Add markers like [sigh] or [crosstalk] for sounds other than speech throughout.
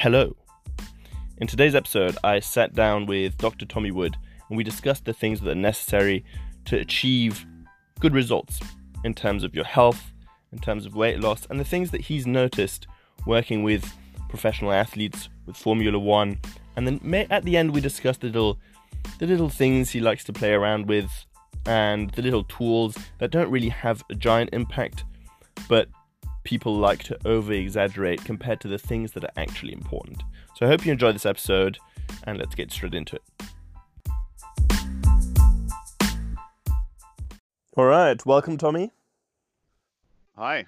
Hello. In today's episode, I sat down with Dr. Tommy Wood and we discussed the things that are necessary to achieve good results in terms of your health, in terms of weight loss, and the things that he's noticed working with professional athletes with Formula One. And then at the end, we discussed the little, the little things he likes to play around with and the little tools that don't really have a giant impact, but people like to over exaggerate compared to the things that are actually important. So I hope you enjoy this episode, and let's get straight into it. All right, welcome, Tommy. Hi.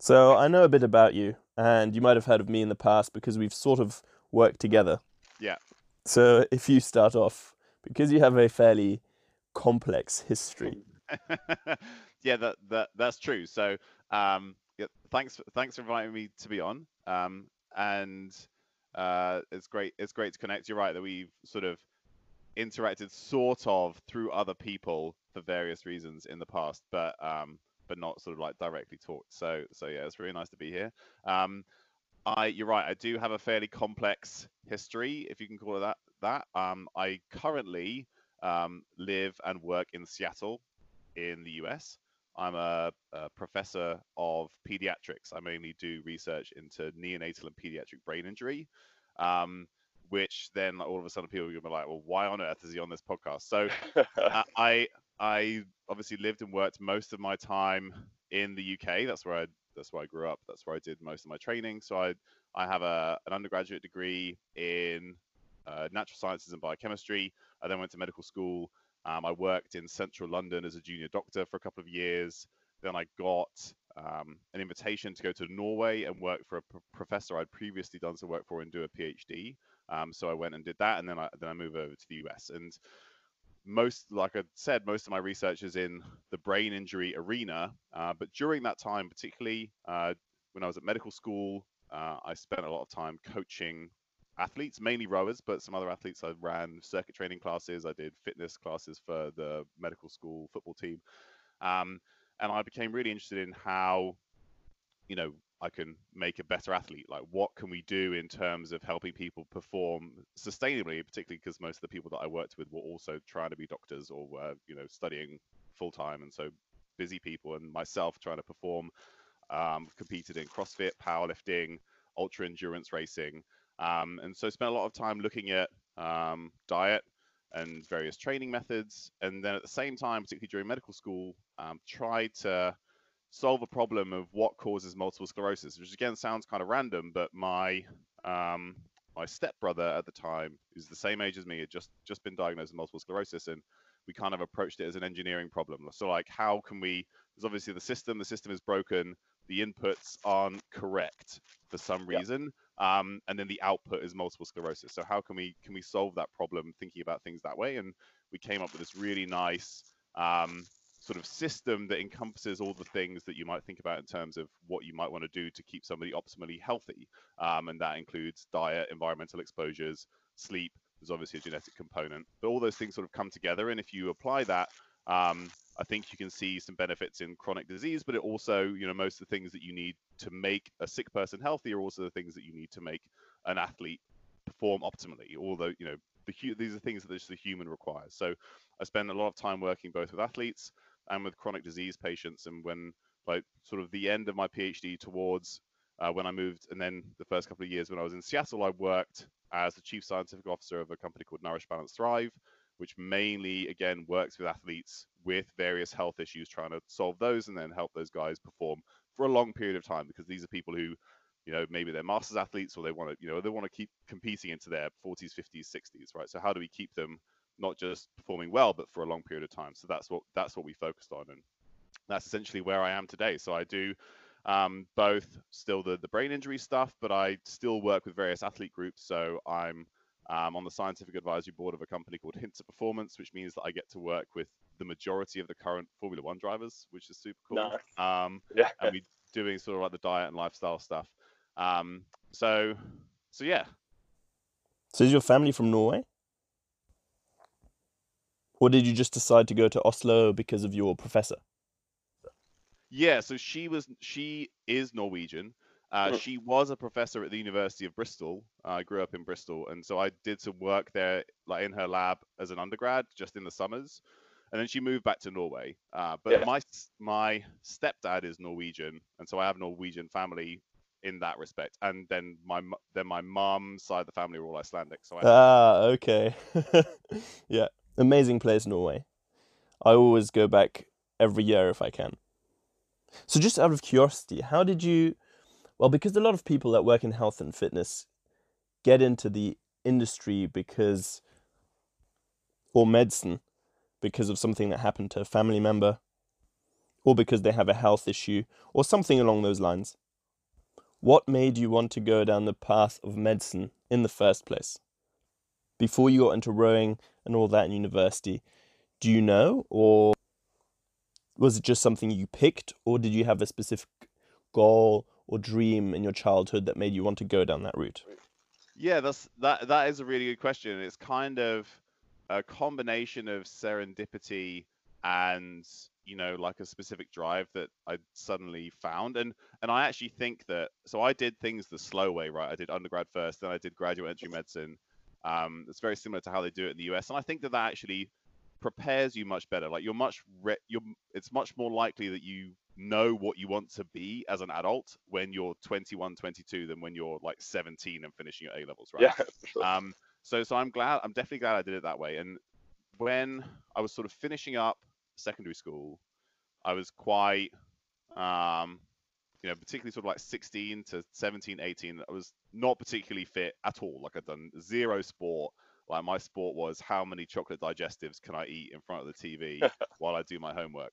So I know a bit about you, and you might have heard of me in the past because we've sort of worked together. Yeah. So if you start off, because you have a fairly complex history. [laughs] yeah, that, that that's true. So um, yeah, thanks thanks for inviting me to be on. Um, and uh, it's great it's great to connect. You're right that we've sort of interacted sort of through other people for various reasons in the past, but um, but not sort of like directly talked. So so yeah, it's really nice to be here. Um, I you're right. I do have a fairly complex history, if you can call it that. That um, I currently um, live and work in Seattle, in the US. I'm a, a, professor of pediatrics. I mainly do research into neonatal and pediatric brain injury, um, which then all of a sudden people are going to be like, well, why on earth is he on this podcast? So [laughs] uh, I I obviously lived and worked most of my time in the UK. That's where I that's where I grew up. That's where I did most of my training. So I I have a an undergraduate degree in uh, natural sciences and biochemistry. I then went to medical school um, I worked in central London as a junior doctor for a couple of years. Then I got um, an invitation to go to Norway and work for a pr- professor I'd previously done some work for and do a PhD. Um, so I went and did that, and then I then I moved over to the US. And most, like I said, most of my research is in the brain injury arena. Uh, but during that time, particularly uh, when I was at medical school, uh, I spent a lot of time coaching athletes, mainly rowers, but some other athletes. I ran circuit training classes. I did fitness classes for the medical school football team, um, and I became really interested in how, you know, I can make a better athlete. Like, what can we do in terms of helping people perform sustainably? Particularly because most of the people that I worked with were also trying to be doctors or were, you know, studying full time, and so busy people. And myself trying to perform, um, competed in CrossFit, powerlifting, ultra endurance racing. Um, and so spent a lot of time looking at um, diet and various training methods. And then at the same time, particularly during medical school, um, tried to solve a problem of what causes multiple sclerosis, which again sounds kind of random, but my um, my stepbrother at the time, who's the same age as me, had just just been diagnosed with multiple sclerosis, and we kind of approached it as an engineering problem. So like, how can we? There's obviously the system. The system is broken. The inputs aren't correct for some reason um, and then the output is multiple sclerosis. So how can we can we solve that problem thinking about things that way? And we came up with this really nice um, sort of system that encompasses all the things that you might think about in terms of what you might want to do to keep somebody optimally healthy, um, and that includes diet, environmental exposures, sleep. There's obviously a genetic component, but all those things sort of come together. And if you apply that um, I think you can see some benefits in chronic disease, but it also, you know, most of the things that you need to make a sick person healthy are also the things that you need to make an athlete perform optimally. Although, you know, the, these are things that just the human requires. So I spend a lot of time working both with athletes and with chronic disease patients. And when, like, sort of the end of my PhD towards uh, when I moved, and then the first couple of years when I was in Seattle, I worked as the chief scientific officer of a company called Nourish Balance Thrive, which mainly, again, works with athletes with various health issues, trying to solve those and then help those guys perform for a long period of time because these are people who, you know, maybe they're masters athletes or they want to, you know, they want to keep competing into their 40s, 50s, 60s, right? So how do we keep them not just performing well, but for a long period of time? So that's what that's what we focused on, and that's essentially where I am today. So I do um, both still the the brain injury stuff, but I still work with various athlete groups. So I'm um, on the scientific advisory board of a company called Hintsa Performance, which means that I get to work with the majority of the current Formula One drivers, which is super cool. Nice. Um, [laughs] yeah. And we're doing sort of like the diet and lifestyle stuff. Um, so, so yeah. So is your family from Norway? Or did you just decide to go to Oslo because of your professor? Yeah, so she was she is Norwegian. Uh, Mm. she was a professor at the University of Bristol. I grew up in Bristol, and so I did some work there, like in her lab as an undergrad, just in the summers. And then she moved back to Norway. Uh, but Yeah. my my stepdad is Norwegian, and so I have Norwegian family in that respect. And then my then my mum's side of the family are all Icelandic. So I Ah, okay. [laughs] yeah, amazing place, Norway. I always go back every year if I can. So, just out of curiosity, how did you? Well, because a lot of people that work in health and fitness get into the industry because, or medicine, because of something that happened to a family member, or because they have a health issue, or something along those lines. What made you want to go down the path of medicine in the first place? Before you got into rowing and all that in university, do you know, or was it just something you picked, or did you have a specific goal or dream in your childhood that made you want to go down that route? Yeah, that's that that is a really good question. It's kind of a combination of serendipity and you know like a specific drive that I suddenly found and and I actually think that so I did things the slow way, right? I did undergrad first, then I did graduate entry medicine. Um, it's very similar to how they do it in the US, and I think that that actually prepares you much better. Like you're much re- you're it's much more likely that you know what you want to be as an adult when you're 21 22 than when you're like 17 and finishing your a levels right sure. [laughs] um so so i'm glad i'm definitely glad i did it that way and when i was sort of finishing up secondary school i was quite um you know particularly sort of like 16 to 17 18 i was not particularly fit at all like i'd done zero sport like my sport was how many chocolate digestives can i eat in front of the tv [laughs] while i do my homework?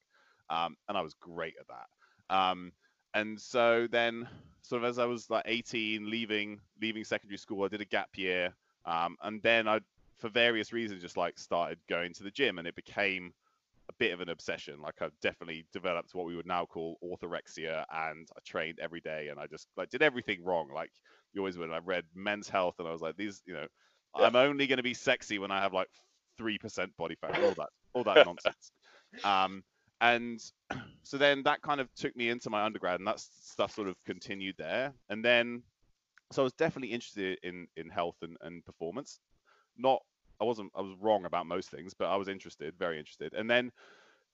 Um, and i was great at that. Um, and so then sort of as i was like 18 leaving leaving secondary school i did a gap year. Um, and then i for various reasons just like started going to the gym and it became a bit of an obsession. Like i've definitely developed what we would now call orthorexia and i trained every day and i just like did everything wrong. Like you always would i read men's health and i was like these you know Yeah. i'm only going to be sexy when i have like 3% body fat all that all that [laughs] nonsense. Um, and [clears throat] so then that kind of took me into my undergrad and that stuff sort of continued there. And then so i was definitely interested in in health and, and performance. Not i wasn't i was wrong about most things but i was interested very interested. And then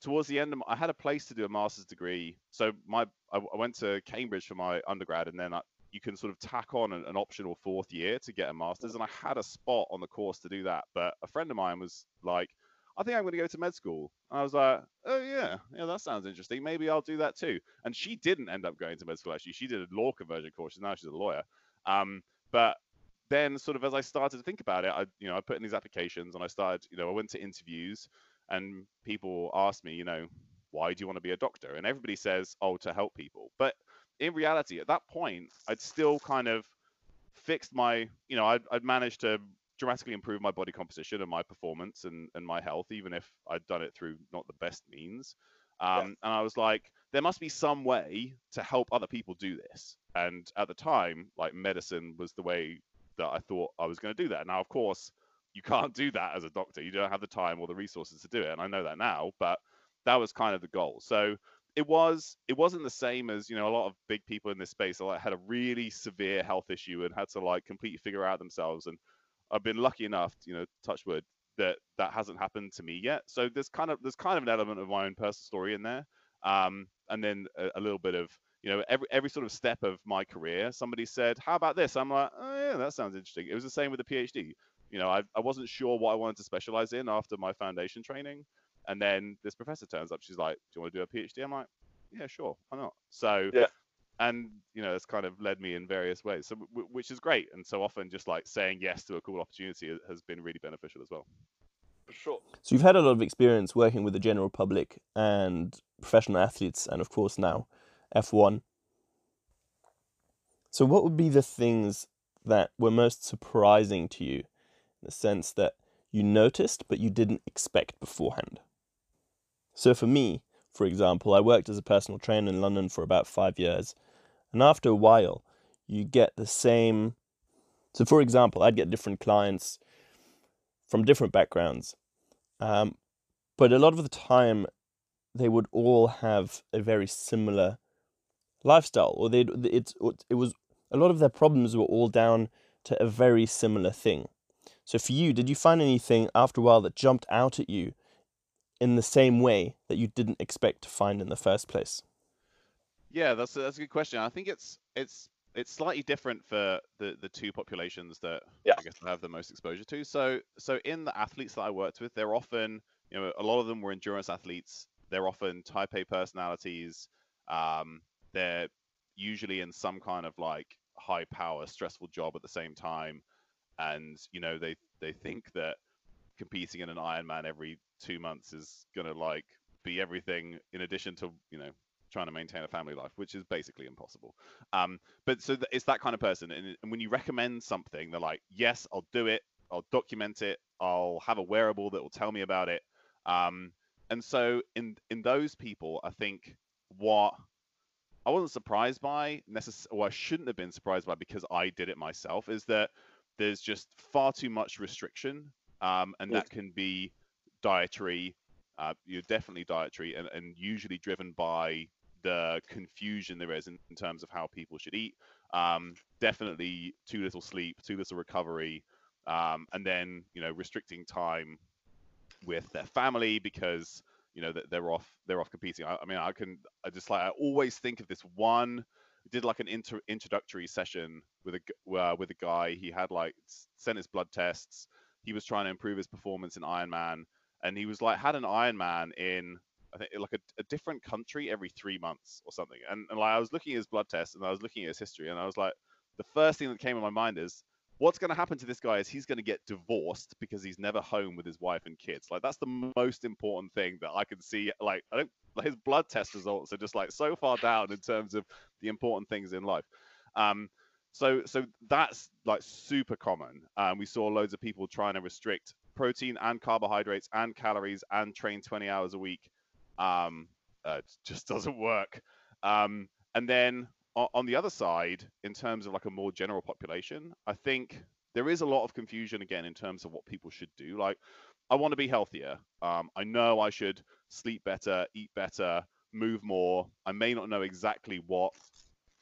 towards the end of my, i had a place to do a master's degree. So my i, I went to cambridge for my undergrad and then I, you can sort of tack on an, an optional fourth year to get a master's and i had a spot on the course to do that but a friend of mine was like I think I'm going to go to med school. I was like, oh yeah, yeah, that sounds interesting. Maybe I'll do that too. And she didn't end up going to med school. Actually, she did a law conversion course. and Now she's a lawyer. Um, but then, sort of as I started to think about it, I, you know, I put in these applications and I started, you know, I went to interviews, and people asked me, you know, why do you want to be a doctor? And everybody says, oh, to help people. But in reality, at that point, I'd still kind of fixed my, you know, I'd, I'd managed to dramatically improve my body composition and my performance and, and my health, even if I'd done it through not the best means. Um, And I was like, there must be some way to help other people do this. And at the time, like medicine was the way that I thought I was going to do that. Now, of course, you can't do that as a doctor. You don't have the time or the resources to do it. And I know that now, but that was kind of the goal. So it was it wasn't the same as you know a lot of big people in this space like had a really severe health issue and had to like completely figure out themselves and I've been lucky enough, you know, touch wood, that that hasn't happened to me yet. So there's kind of there's kind of an element of my own personal story in there, um, and then a, a little bit of you know every every sort of step of my career. Somebody said, "How about this?" I'm like, "Oh yeah, that sounds interesting." It was the same with the PhD. You know, I I wasn't sure what I wanted to specialize in after my foundation training, and then this professor turns up. She's like, "Do you want to do a PhD?" I'm like, "Yeah, sure, why not?" So Yeah. and you know it's kind of led me in various ways so w- which is great and so often just like saying yes to a cool opportunity has been really beneficial as well For sure. So you've had a lot of experience working with the general public and professional athletes, and of course now F1. So, what would be the things that were most surprising to you, in the sense that you noticed but you didn't expect beforehand? So, for me, for example, I worked as a personal trainer in London for about five years, and after a while, you get the same. So, for example, I'd get different clients from different backgrounds, um, but a lot of the time, they would all have a very similar lifestyle, or they it's it was a lot of their problems were all down to a very similar thing. So for you, did you find anything after a while that jumped out at you in the same way that you didn't expect to find in the first place? Yeah, that's a, that's a good question. I think it's it's it's slightly different for the the two populations that yeah. I guess I have the most exposure to. So so in the athletes that I worked with, they're often you know a lot of them were endurance athletes. They're often type A personalities. Um, they're usually in some kind of like high power, stressful job at the same time, and you know they they think that competing in an Ironman every two months is gonna like be everything in addition to you know trying to maintain a family life, which is basically impossible. Um, but so th- it's that kind of person, and, and when you recommend something, they're like, "Yes, I'll do it. I'll document it. I'll have a wearable that will tell me about it." Um, and so in in those people, I think what I wasn't surprised by necessarily, or I shouldn't have been surprised by because I did it myself, is that there's just far too much restriction, um, and that can be dietary. Uh, you're definitely dietary, and, and usually driven by the confusion there is in, in terms of how people should eat. Um, definitely too little sleep, too little recovery, um, and then you know restricting time with their family because you know that they're off they're off competing. I, I, mean, I can I just like I always think of this one. Did like an inter- introductory session with a uh, with a guy. He had like sent his blood tests. He was trying to improve his performance in Ironman, and he was like had an Ironman in I think like a, a, different country every three months or something. And, and like I was looking at his blood test and I was looking at his history and I was like, the first thing that came in my mind is what's going to happen to this guy is he's going to get divorced because he's never home with his wife and kids. Like that's the most important thing that I can see. Like I don't, his blood test results are just like so far down in terms of the important things in life. Um, so so that's like super common. Um, we saw loads of people trying to restrict protein and carbohydrates and calories and train 20 hours a week um, uh, just doesn't work. Um, and then on the other side, in terms of like a more general population, I think there is a lot of confusion again in terms of what people should do. Like, I want to be healthier. Um, I know I should sleep better, eat better, move more. I may not know exactly what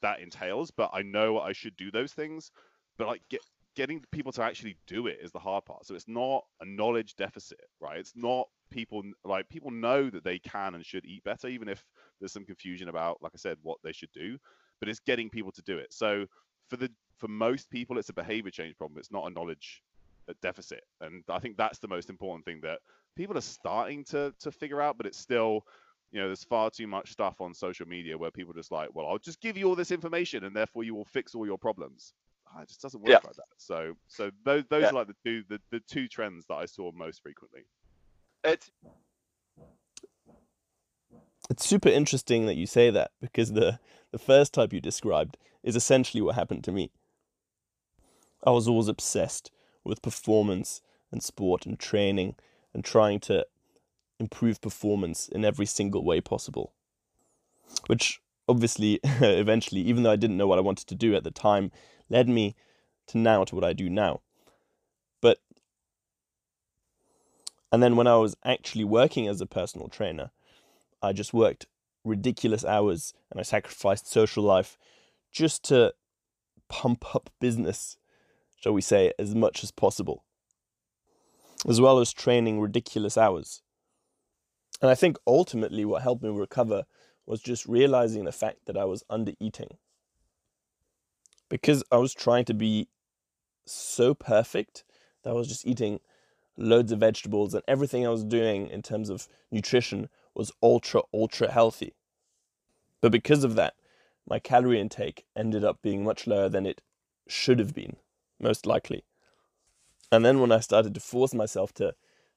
that entails, but I know I should do those things. But like, get, getting people to actually do it is the hard part. So it's not a knowledge deficit, right? It's not people like people know that they can and should eat better, even if there's some confusion about, like I said, what they should do. But it's getting people to do it. So for the for most people, it's a behavior change problem. It's not a knowledge uh, deficit, and I think that's the most important thing that people are starting to to figure out. But it's still you know, there's far too much stuff on social media where people just like, well, I'll just give you all this information and therefore you will fix all your problems. Oh, it just doesn't work yeah. like that. So, so those those yeah. are like the two the, the two trends that I saw most frequently. It's it's super interesting that you say that because the the first type you described is essentially what happened to me. I was always obsessed with performance and sport and training and trying to improve performance in every single way possible. Which obviously [laughs] eventually even though I didn't know what I wanted to do at the time led me to now to what I do now. But and then when I was actually working as a personal trainer, I just worked ridiculous hours and I sacrificed social life just to pump up business, shall we say, as much as possible, as well as training ridiculous hours. And I think ultimately what helped me recover was just realizing the fact that I was under eating. Because I was trying to be so perfect that I was just eating loads of vegetables, and everything I was doing in terms of nutrition was ultra, ultra healthy. But because of that, my calorie intake ended up being much lower than it should have been, most likely. And then when I started to force myself to,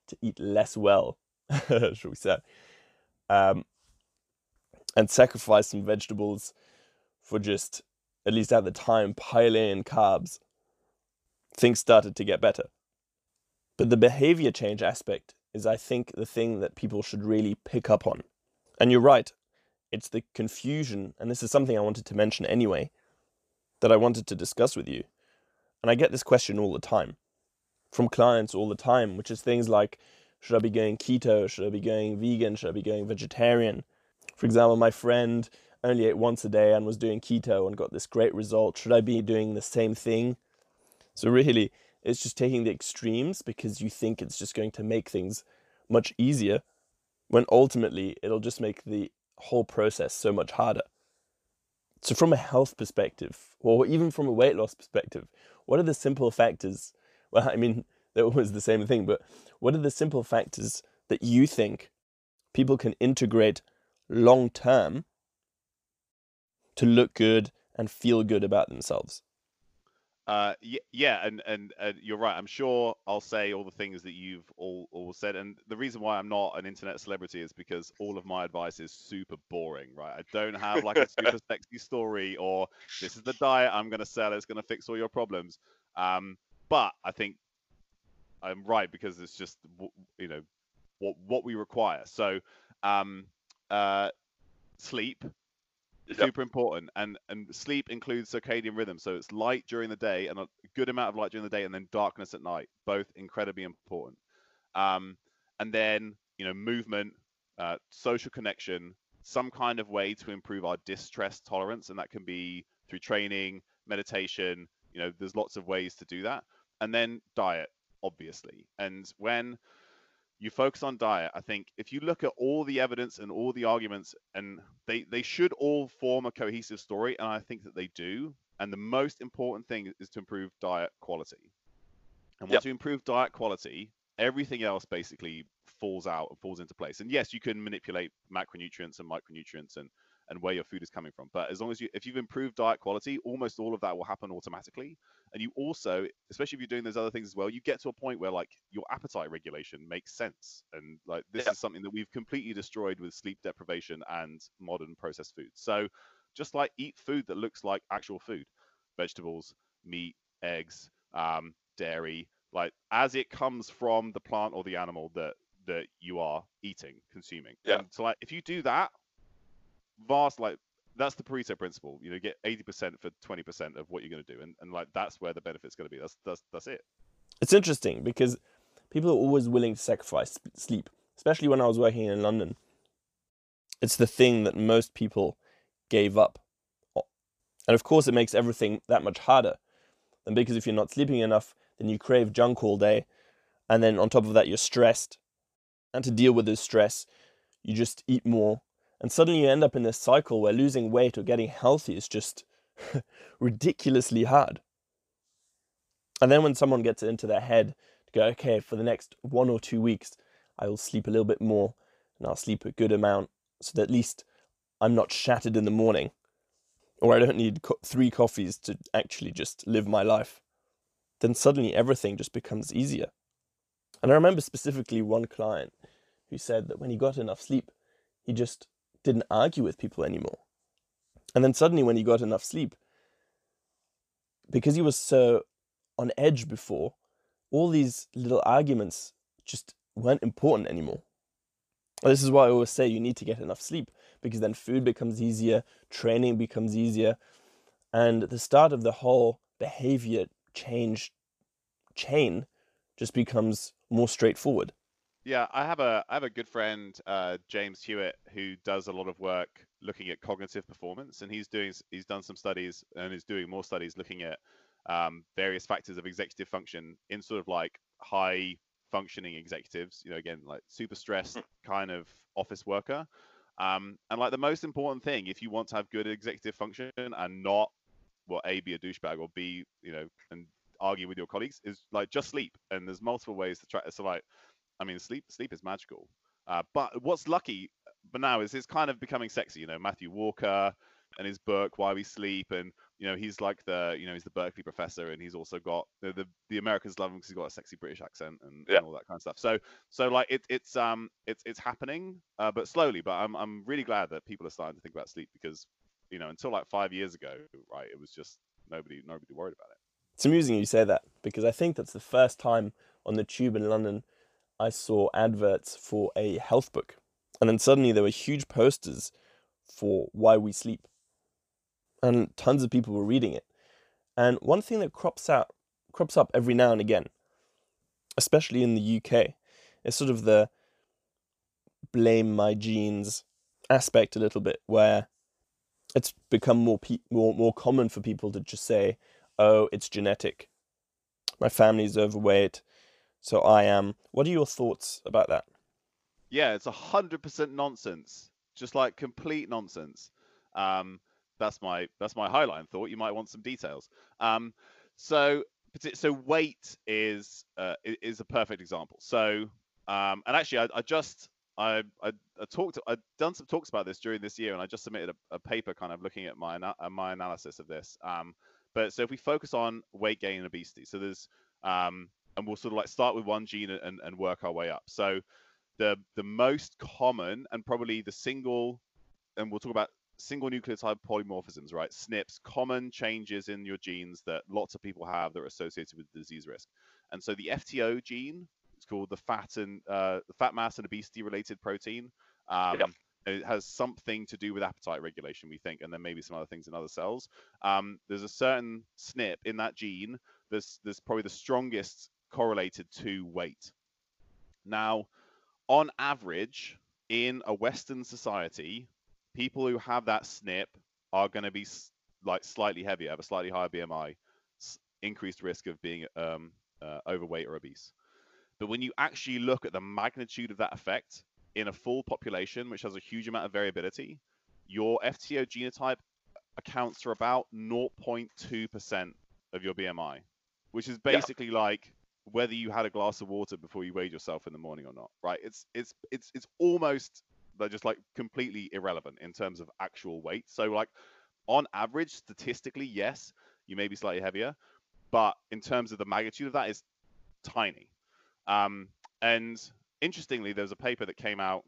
to eat less well, [laughs] shall we say, um, and sacrifice some vegetables for just, at least at the time, piling in carbs, things started to get better. But the behavior change aspect is, I think, the thing that people should really pick up on. And you're right, it's the confusion, and this is something I wanted to mention anyway, that I wanted to discuss with you. And I get this question all the time from clients all the time, which is things like should I be going keto? Should I be going vegan? Should I be going vegetarian? For example, my friend only ate once a day and was doing keto and got this great result. Should I be doing the same thing? So, really, it's just taking the extremes because you think it's just going to make things much easier when ultimately it'll just make the whole process so much harder. So, from a health perspective, or even from a weight loss perspective, what are the simple factors? Well, I mean, they're always [laughs] the same thing, but what are the simple factors that you think people can integrate long term to look good and feel good about themselves? Uh, yeah, and, and and you're right. I'm sure I'll say all the things that you've all all said. And the reason why I'm not an internet celebrity is because all of my advice is super boring, right? I don't have like a [laughs] super sexy story or this is the diet I'm going to sell. It's going to fix all your problems. Um, but I think I'm right because it's just you know what what we require. So um, uh, sleep Yep. super important. And and sleep includes circadian rhythm. So it's light during the day and a good amount of light during the day and then darkness at night both incredibly important. Um, and then you know movement uh, social connection some kind of way to improve our distress tolerance. And that can be through training meditation you know there's lots of ways to do that. And then diet obviously and when you focus on diet. I think if you look at all the evidence and all the arguments, and they they should all form a cohesive story, and I think that they do. And the most important thing is to improve diet quality. And once yep. you improve diet quality, everything else basically falls out and falls into place. And yes, you can manipulate macronutrients and micronutrients and and where your food is coming from. But as long as you if you've improved diet quality, almost all of that will happen automatically and you also especially if you're doing those other things as well you get to a point where like your appetite regulation makes sense and like this yeah. is something that we've completely destroyed with sleep deprivation and modern processed foods so just like eat food that looks like actual food vegetables meat eggs um, dairy like as it comes from the plant or the animal that that you are eating consuming yeah. and so like if you do that vast like that's the Pareto principle. You know, get 80% for 20% of what you're going to do, and, and like that's where the benefit's going to be. That's that's that's it. It's interesting because people are always willing to sacrifice sleep, especially when I was working in London. It's the thing that most people gave up, and of course, it makes everything that much harder. And because if you're not sleeping enough, then you crave junk all day, and then on top of that, you're stressed, and to deal with this stress, you just eat more and suddenly you end up in this cycle where losing weight or getting healthy is just [laughs] ridiculously hard. And then when someone gets it into their head to go, okay, for the next one or two weeks, I will sleep a little bit more and I'll sleep a good amount so that at least I'm not shattered in the morning or I don't need co- three coffees to actually just live my life. Then suddenly everything just becomes easier. And I remember specifically one client who said that when he got enough sleep, he just didn't argue with people anymore. And then suddenly, when he got enough sleep, because he was so on edge before, all these little arguments just weren't important anymore. This is why I always say you need to get enough sleep because then food becomes easier, training becomes easier, and the start of the whole behavior change chain just becomes more straightforward. Yeah, I have a I have a good friend, uh, James Hewitt, who does a lot of work looking at cognitive performance, and he's doing he's done some studies and is doing more studies looking at um, various factors of executive function in sort of like high functioning executives. You know, again, like super stressed hmm. kind of office worker. Um, and like the most important thing, if you want to have good executive function and not well, a be a douchebag or b you know and argue with your colleagues, is like just sleep. And there's multiple ways to try. So like I mean, sleep sleep is magical. Uh, but what's lucky, but now is it's kind of becoming sexy. You know, Matthew Walker and his book Why We Sleep, and you know he's like the you know he's the Berkeley professor, and he's also got the the, the Americans love him because he's got a sexy British accent and, yeah. and, all that kind of stuff. So so like it, it's um it's it's happening, uh, but slowly. But I'm I'm really glad that people are starting to think about sleep because you know until like five years ago, right, it was just nobody nobody worried about it. It's amusing you say that because I think that's the first time on the tube in London I saw adverts for a health book. And then suddenly there were huge posters for Why We Sleep. And tons of people were reading it. And one thing that crops out crops up every now and again, especially in the UK, is sort of the blame my genes aspect a little bit, where it's become more pe- more more common for people to just say, "Oh, it's genetic. My family's overweight, so I am." What are your thoughts about that? Yeah, it's a hundred percent nonsense. Just like complete nonsense. Um, that's my that's my highline thought. You might want some details. Um, so so weight is uh, is a perfect example. So um, and actually, I, I just I, I, I talked I've done some talks about this during this year, and I just submitted a, a paper kind of looking at my uh, my analysis of this. Um, but so if we focus on weight gain and obesity, so there's um, and we'll sort of like start with one gene and, and work our way up. So the the most common and probably the single, and we'll talk about single nucleotide polymorphisms, right? SNPs, common changes in your genes that lots of people have that are associated with disease risk. And so the FTO gene, it's called the fat and uh, the fat mass and obesity related protein. Um, yep. It has something to do with appetite regulation, we think, and then maybe some other things in other cells. Um, there's a certain SNP in that gene There's, that's probably the strongest correlated to weight. Now, on average, in a Western society, people who have that SNP are going to be like slightly heavier, have a slightly higher BMI, increased risk of being um, uh, overweight or obese. But when you actually look at the magnitude of that effect in a full population, which has a huge amount of variability, your FTO genotype accounts for about 0.2% of your BMI, which is basically yeah. like whether you had a glass of water before you weighed yourself in the morning or not, right? It's it's it's it's almost they're just like completely irrelevant in terms of actual weight. So like on average, statistically, yes, you may be slightly heavier, but in terms of the magnitude of that is tiny. Um, and interestingly, there's a paper that came out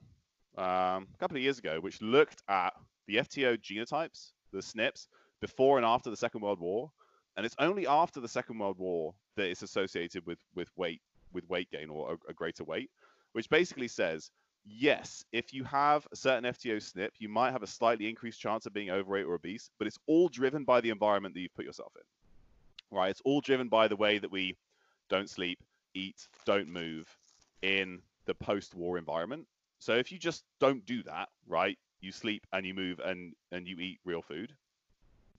um, a couple of years ago which looked at the FTO genotypes, the SNPs, before and after the Second World War. And it's only after the Second World War that it's associated with with weight with weight gain or a, a greater weight, which basically says yes, if you have a certain FTO SNP, you might have a slightly increased chance of being overweight or obese, but it's all driven by the environment that you've put yourself in. Right? It's all driven by the way that we don't sleep, eat, don't move in the post-war environment. So if you just don't do that, right? You sleep and you move and and you eat real food.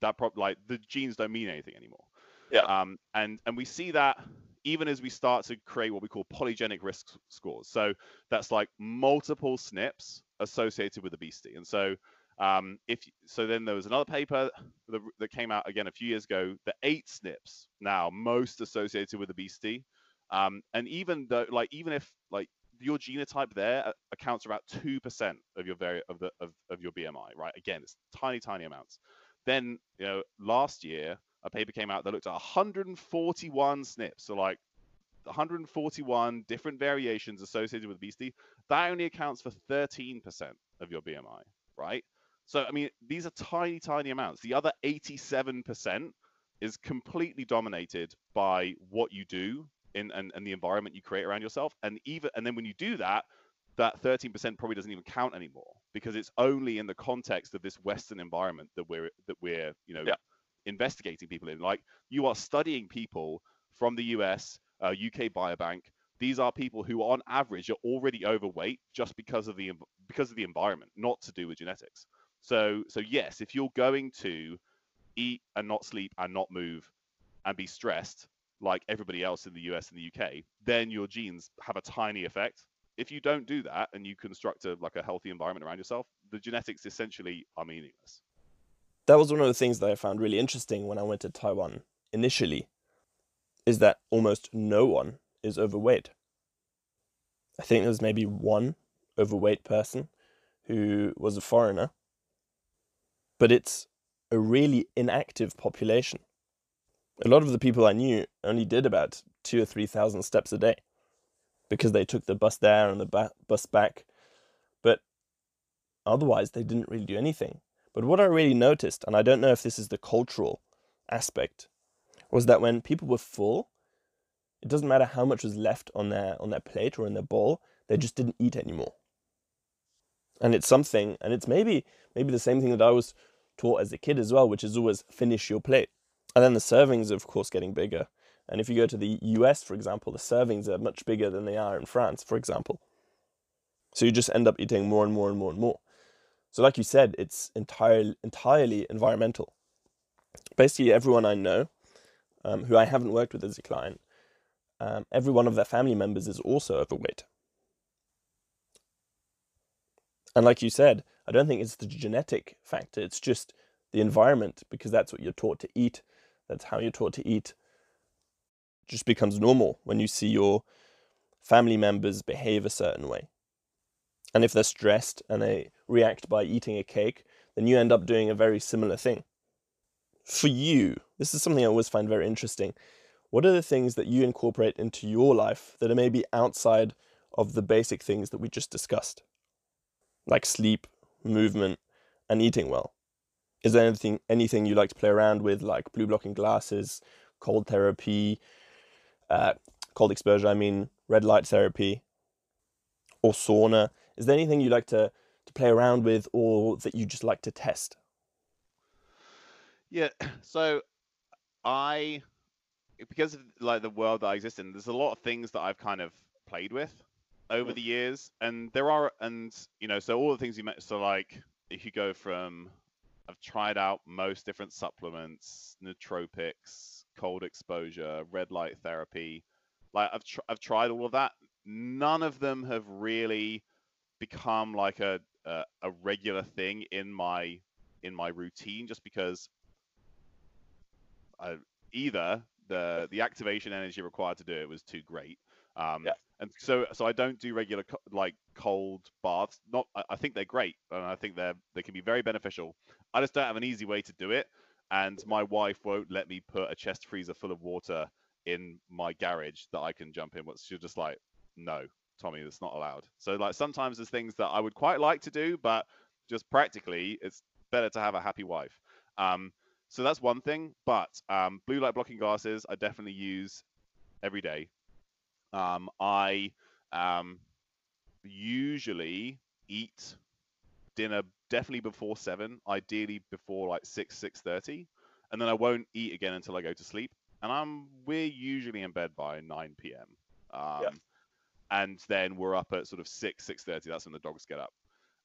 That prob like the genes don't mean anything anymore. Yeah. Um, and and we see that even as we start to create what we call polygenic risk scores. So that's like multiple SNPs associated with obesity. And so um, if so, then there was another paper that, that, came out again a few years ago. The eight SNPs now most associated with obesity, um, and even though like even if like your genotype there uh, accounts for about two percent of your very of the of, of your BMI, right? Again, it's tiny tiny amounts. Then you know last year a paper came out that looked at 141 SNPs, so like 141 different variations associated with obesity. That only accounts for 13% of your BMI, right? So, I mean, these are tiny, tiny amounts. The other 87% is completely dominated by what you do in and, and the environment you create around yourself. And even and then when you do that, that 13% probably doesn't even count anymore because it's only in the context of this Western environment that we're that we're you know yeah investigating people in. Like you are studying people from the US, uh, UK Biobank. These are people who, on average, are already overweight just because of the because of the environment, not to do with genetics. So, so yes, if you're going to eat and not sleep and not move and be stressed like everybody else in the US and the UK, then your genes have a tiny effect. If you don't do that and you construct a like a healthy environment around yourself, the genetics essentially are meaningless that was one of the things that I found really interesting when I went to Taiwan initially, is that almost no one is overweight. I think there was maybe one overweight person who was a foreigner, but it's a really inactive population. A lot of the people I knew only did about two or three thousand steps a day because they took the bus there and the ba- bus back, but otherwise they didn't really do anything. But what I really noticed, and I don't know if this is the cultural aspect, was that when people were full, it doesn't matter how much was left on their on their plate or in their bowl, they just didn't eat anymore. And it's something, and it's maybe maybe the same thing that I was taught as a kid as well, which is always finish your plate. And then the servings of course getting bigger. And if you go to the US, for example, the servings are much bigger than they are in France, for example. So you just end up eating more and more and more and more. So, like you said, it's entirely entirely environmental. Basically, everyone I know um, who I haven't worked with as a client, um, every one of their family members is also overweight. And like you said, I don't think it's the genetic factor, it's just the environment because that's what you're taught to eat. That's how you're taught to eat. Just becomes normal when you see your family members behave a certain way. And if they're stressed and they react by eating a cake, then you end up doing a very similar thing. For you, this is something I always find very interesting. What are the things that you incorporate into your life that are maybe outside of the basic things that we just discussed? Like sleep, movement, and eating well. Is there anything anything you like to play around with, like blue blocking glasses, cold therapy, uh, cold exposure? I mean, red light therapy, or sauna? Is there anything you like to to play around with, or that you just like to test? Yeah. [clears throat] So I because of like the world that I exist in, there's a lot of things that I've kind of played with over the years, and there are, and you know, so all the things you mentioned, so like if you go from, I've tried out most different supplements, nootropics, cold exposure, red light therapy, like I've tr- I've tried all of that. None of them have really become like a, a a regular thing in my in my routine, just because I, either the the activation energy required to do it was too great. Um, yeah. And so so I don't do regular co- like cold baths. Not I, I think they're great and I think they're they can be very beneficial. I just don't have an easy way to do it. And my wife won't let me put a chest freezer full of water in my garage that I can jump in. What's she's just like, no, Tommy, that's not allowed. So like sometimes there's things that I would quite like to do, but just practically, it's better to have a happy wife. Um, so that's one thing. But um, blue light blocking glasses, I definitely use every day. Um, I um, usually eat dinner definitely before seven, ideally before like six six thirty, and then I won't eat again until I go to sleep. And I'm we're usually in bed by nine p.m. Um, yeah. And then we're up at sort of six six thirty. That's when the dogs get up.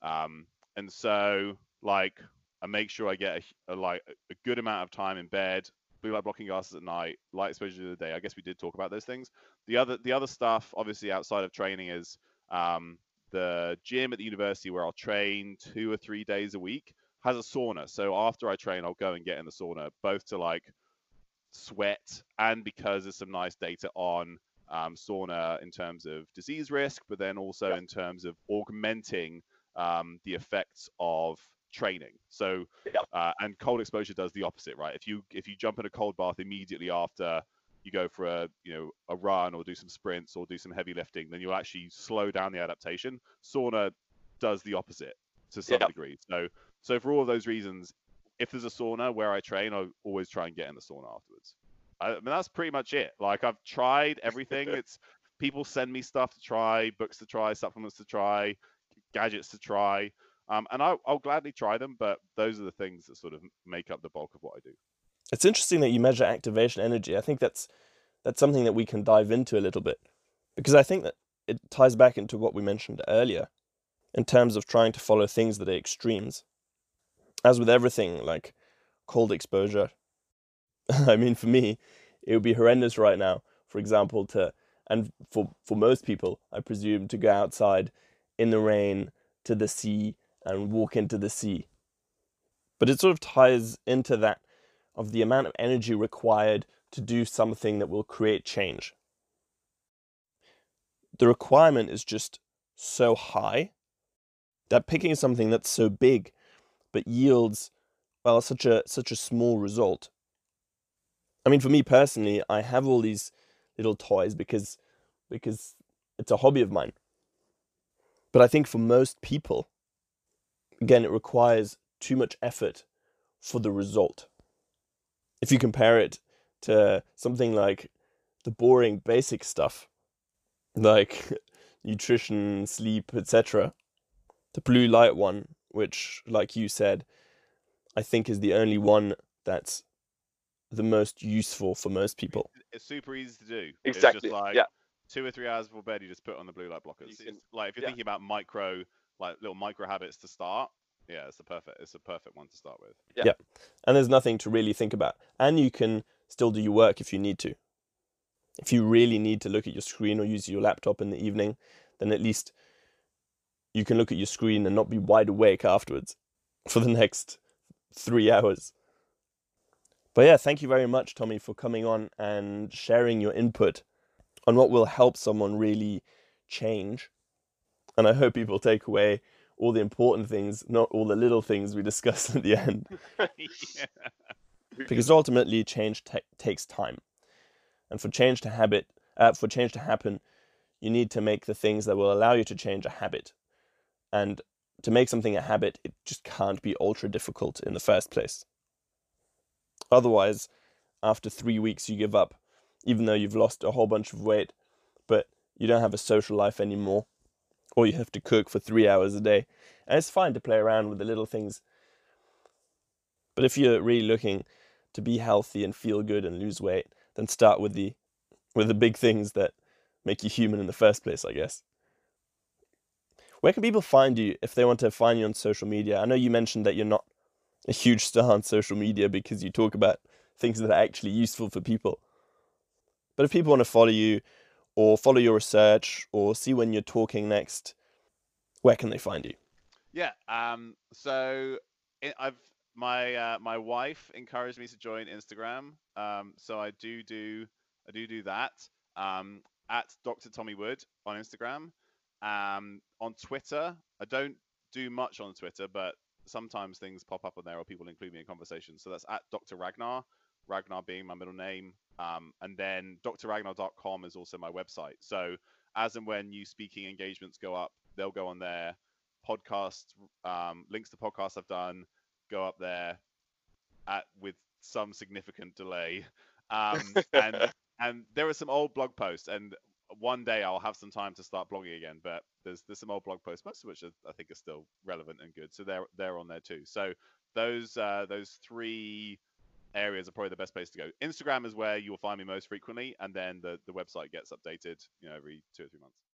Um, and so like I make sure I get a, a, like a good amount of time in bed, blue light blocking glasses at night, light exposure to the day. I guess we did talk about those things. The other the other stuff, obviously outside of training, is um, the gym at the university where I'll train two or three days a week has a sauna. So after I train, I'll go and get in the sauna, both to like sweat and because there's some nice data on um, sauna in terms of disease risk, but then also yeah. in terms of augmenting um, the effects of training. So, uh, and cold exposure does the opposite, right? If you if you jump in a cold bath immediately after you go for a you know a run or do some sprints or do some heavy lifting, then you'll actually slow down the adaptation. Sauna does the opposite to some degree. So, so for all of those reasons, if there's a sauna where I train, I always try and get in the sauna afterwards. I, I mean, that's pretty much it. Like I've tried everything. [laughs] it's people send me stuff to try, books to try, supplements to try, gadgets to try. Um, and I, I'll gladly try them, but those are the things that sort of make up the bulk of what I do. It's interesting that you measure activation energy. I think that's that's something that we can dive into a little bit because I think that it ties back into what we mentioned earlier in terms of trying to follow things that are extremes. As with everything, like cold exposure, [laughs] I mean, for me, it would be horrendous right now, for example, to, and for, for most people, I presume, to go outside in the rain to the sea and walk into the sea. But it sort of ties into that of the amount of energy required to do something that will create change. The requirement is just so high that picking something that's so big but yields well such a such a small result. I mean for me personally, I have all these little toys because because it's a hobby of mine. But I think for most people again, it requires too much effort for the result. If you compare it to something like the boring basic stuff, like [laughs] nutrition, sleep, etc., the blue light one, which, like you said, I think is the only one that's the most useful for most people. It's super easy to do. Exactly. It's just like yeah. two or three hours before bed, you just put on the blue light blockers. Can, like if you're yeah. thinking about micro like little micro habits to start. Yeah, it's the perfect it's a perfect one to start with. Yeah. yeah. And there's nothing to really think about. And you can still do your work if you need to. If you really need to look at your screen or use your laptop in the evening, then at least you can look at your screen and not be wide awake afterwards [laughs] for the next three hours. But yeah, thank you very much, Tommy, for coming on and sharing your input on what will help someone really change. And I hope people take away all the important things, not all the little things we discussed [laughs] at the end. [laughs] yeah. Because ultimately, change takes time, and for change to habit, uh, for change to happen, you need to make the things that will allow you to change a habit. And to make something a habit, it just can't be ultra difficult in the first place. Otherwise, after three weeks, you give up, even though you've lost a whole bunch of weight, but you don't have a social life anymore, or you have to cook for three hours a day. And it's fine to play around with the little things. But if you're really looking to be healthy and feel good and lose weight, then start with the with the big things that make you human in the first place, I guess. Where can people find you if they want to find you on social media? I know you mentioned that you're not a huge star on social media because you talk about things that are actually useful for people. But if people want to follow you or follow your research or see when you're talking next, where can they find you? Yeah, um, so I've my uh, my wife encouraged me to join Instagram, um, so I do do I do do that um, at Dr. Tommy Wood on Instagram. Um, on Twitter, I don't do much on Twitter, but sometimes things pop up on there or people include me in conversations. So that's at Dr. Ragnar, Ragnar being my middle name. Um, and then drragnar.com is also my website. So as and when new speaking engagements go up, they'll go on there. Podcasts, um, links to podcasts I've done go up there at with some significant delay. Um, and [laughs] and there are some old blog posts, and one day I'll have some time to start blogging again. But there's there's some old blog posts, most of which are, I think are still relevant and good. So they're they're on there too. So those uh, those three areas are probably the best place to go. Instagram is where you'll find me most frequently, and then the the website gets updated, you know, every two or three months.